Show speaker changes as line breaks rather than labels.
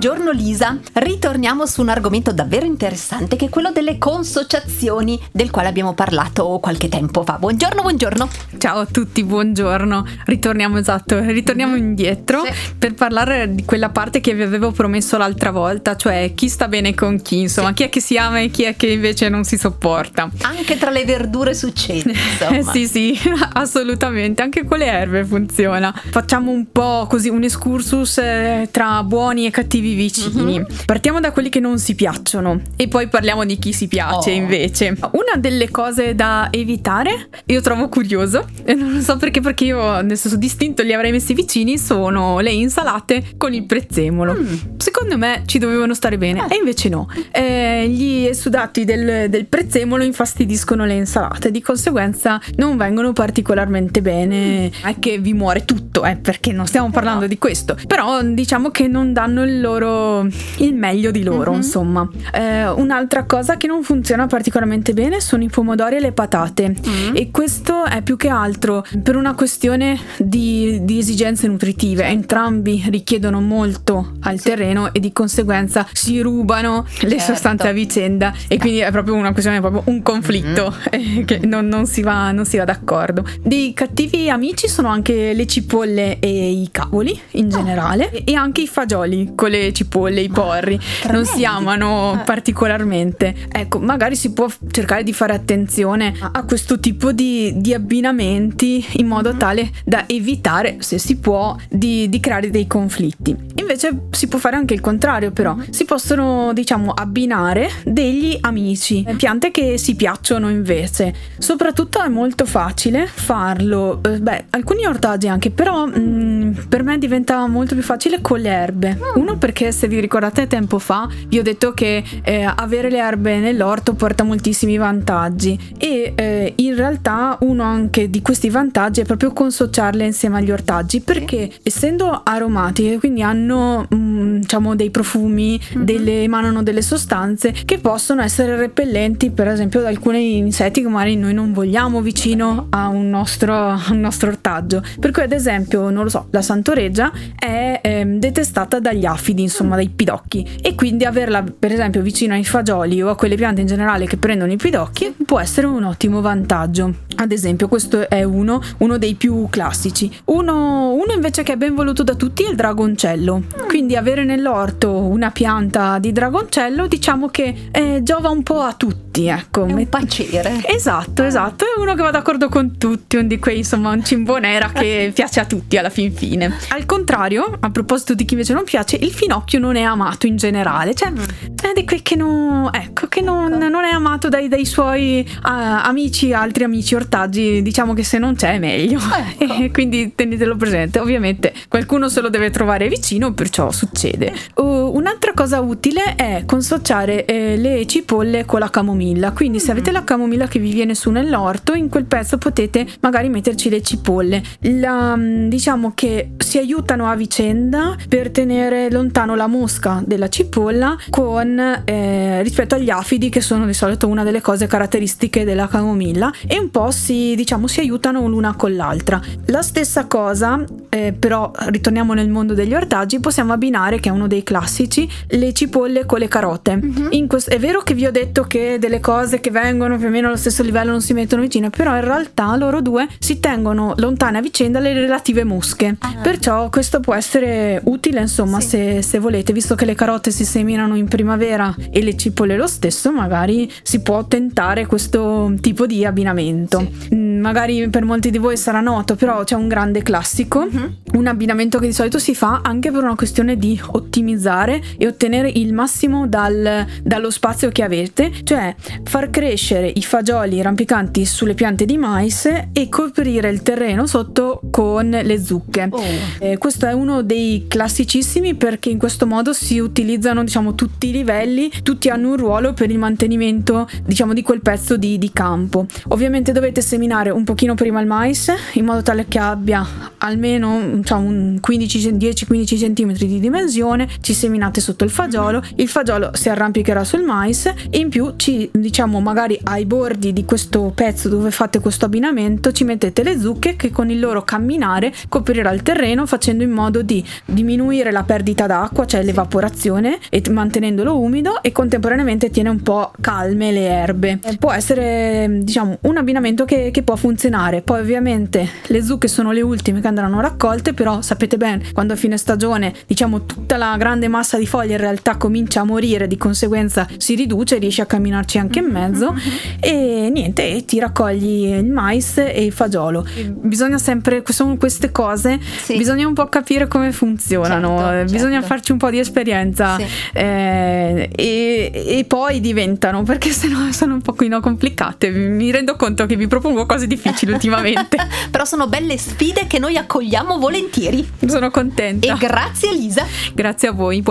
Buongiorno Lisa, ritorniamo su un argomento davvero interessante che è quello delle consociazioni del quale abbiamo parlato qualche tempo fa. Buongiorno, buongiorno.
Ciao a tutti, buongiorno. Ritorniamo esatto, ritorniamo mm-hmm. indietro sì. per parlare di quella parte che vi avevo promesso l'altra volta, cioè chi sta bene con chi, insomma, sì. chi è che si ama e chi è che invece non si sopporta.
Anche tra le verdure succede,
sì, sì, assolutamente, anche con le erbe funziona. Facciamo un po' così un excursus eh, tra buoni e cattivi obiettivi vicini. Uh-huh. Partiamo da quelli che non si piacciono e poi parliamo di chi si piace oh. invece. Una delle cose da evitare, io trovo curioso, e non so perché, perché io nel senso distinto li avrei messi vicini, sono le insalate con il prezzemolo. Mm. Secondo me ci dovevano stare bene, eh. e invece no. Eh, gli esudati del, del prezzemolo infastidiscono le insalate, di conseguenza non vengono particolarmente bene. Mm. È che vi muore tutto, eh, perché non stiamo parlando no. di questo. Però diciamo che non danno il loro loro il meglio di loro, mm-hmm. insomma. Eh, un'altra cosa che non funziona particolarmente bene sono i pomodori e le patate mm-hmm. e questo è più che altro per una questione di, di esigenze nutritive. Entrambi richiedono molto al sì. terreno e di conseguenza si rubano certo. le sostanze a vicenda e quindi è proprio una questione, proprio un conflitto mm-hmm. che non, non, si va, non si va d'accordo. Dei cattivi amici sono anche le cipolle e i cavoli in oh. generale e anche i fagioli con le cipolle, i porri, non si amano eh. particolarmente. Ecco, magari si può cercare di fare attenzione a questo tipo di, di abbinamenti in modo mm-hmm. tale da evitare, se si può, di, di, creare dei conflitti. Invece si può fare anche il contrario, però. Mm-hmm. Si possono, diciamo, abbinare degli amici, piante che si piacciono invece. Soprattutto è molto facile farlo. Eh, beh, alcuni ortaggi anche, però mh, mm, per me diventa molto più facile con le erbe. Mm. Uno perché perché se vi ricordate tempo fa vi ho detto che eh, avere le erbe nell'orto porta moltissimi vantaggi e eh, in realtà uno anche di questi vantaggi è proprio consociarle insieme agli ortaggi perché essendo aromatiche quindi hanno mh, mm, diciamo dei profumi, mm-hmm. delle, emanano delle sostanze che possono essere repellenti per esempio da alcuni insetti che magari noi non vogliamo vicino a un nostro, a un nostro ortaggio per cui ad esempio non lo so la santoreggia è eh, detestata dagli afidi insomma dai pidocchi e quindi averla per esempio vicino ai fagioli o a quelle piante in generale che prendono i pidocchi può essere un ottimo vantaggio. Ad esempio questo è uno, uno dei più classici. Uno, uno, invece che è ben voluto da tutti è il dragoncello. Quindi avere nell'orto una pianta di dragoncello diciamo che eh, giova un po' a tutti, ecco.
È un piacere.
Esatto, esatto. È uno che va d'accordo con tutti, un di quei insomma un cimbonera che piace a tutti alla fin fine. Al contrario, a proposito di chi invece non piace, il finocchio non è amato in generale. Cioè, mm. è di quei che non, ecco, che non, ecco. non è amato dai, dai suoi uh, amici, altri amici ortaggi. Diciamo che se non c'è è meglio. Ecco. Quindi tenetelo presente. Ovviamente qualcuno se lo deve trovare vicino, perciò succede. Uh, un'altra cosa utile è consociare eh, le cipolle con la camomilla. Quindi se avete mm. la camomilla che vi viene su nell'orto, in quel pezzo potete magari metterci le cipolle. La, mm, diciamo che si aiutano a vicenda per tenere lontano la mosca della cipolla con eh, rispetto agli afidi che sono di solito una delle cose caratteristiche della camomilla e un po' si diciamo si aiutano l'una con l'altra. La stessa cosa eh, però ritorniamo nel mondo degli ortaggi possiamo abbinare che è uno dei classici le cipolle con le carote. Mm-hmm. Quest- è vero che vi ho detto che delle cose che vengono più o meno allo stesso livello non si mettono vicine, però in realtà loro due si tengono lontane a vicenda le relative mosche. Ah. Perciò questo può essere utile insomma sì. se, se volete visto che le carote si seminano in primavera e le cipolle lo stesso, magari si può tentare questo tipo di abbinamento. Sì. Mm, magari per molti di voi sarà noto, però c'è un grande classico,
Mhm.
un abbinamento che di solito si fa anche per una questione di ottimizzare e ottenere il massimo dal- dallo spazio che avete, cioè far crescere i fagioli rampicanti sulle piante di mais e coprire il terreno sotto con le zucche.
Oh.
Eh, questo è uno dei classicissimi perché in questo modo si utilizzano diciamo tutti i livelli, tutti hanno un ruolo per il mantenimento diciamo di quel pezzo di, di campo. Ovviamente dovete seminare un pochino prima il mais in modo tale che abbia almeno diciamo, un 15 10-15 cm di dimensione, ci seminate sotto il fagiolo, il fagiolo si arrampicherà sul mais e in più ci diciamo magari ai bordi di questo pezzo dove fate questo abbinamento ci mettete le zucche che con il loro camminare coprirà il terreno facendo in modo di diminuire la perdita d'acqua, cioè l'evaporazione e mantenendolo umido e contemporaneamente tiene un po' calme le erbe. Eh, Può essere diciamo un abbinamento che, che può funzionare. Poi ovviamente le zucche sono le ultime che andranno raccolte, però sapete bene quando a fine stagione diciamo tutta la grande massa di foglie in realtà comincia a morire, di conseguenza si riduce, riesci a camminarci anche in mezzo e niente, e ti raccogli il mais e il fagiolo. Bisogna sempre, sono queste cose,
Sì.
bisogna un po' capire come funzionano,
Certo,
eh, bisogna
certo.
farci un po' di esperienza
Sì.
eh, e, e poi diventano, perché sennò sono un pochino complicate. Mi rendo conto che vi propongo cose difficili ultimamente.
Però sono belle sfide che noi accogliamo volentieri.
sono contenta.
E grazie Elisa.
Grazie a voi,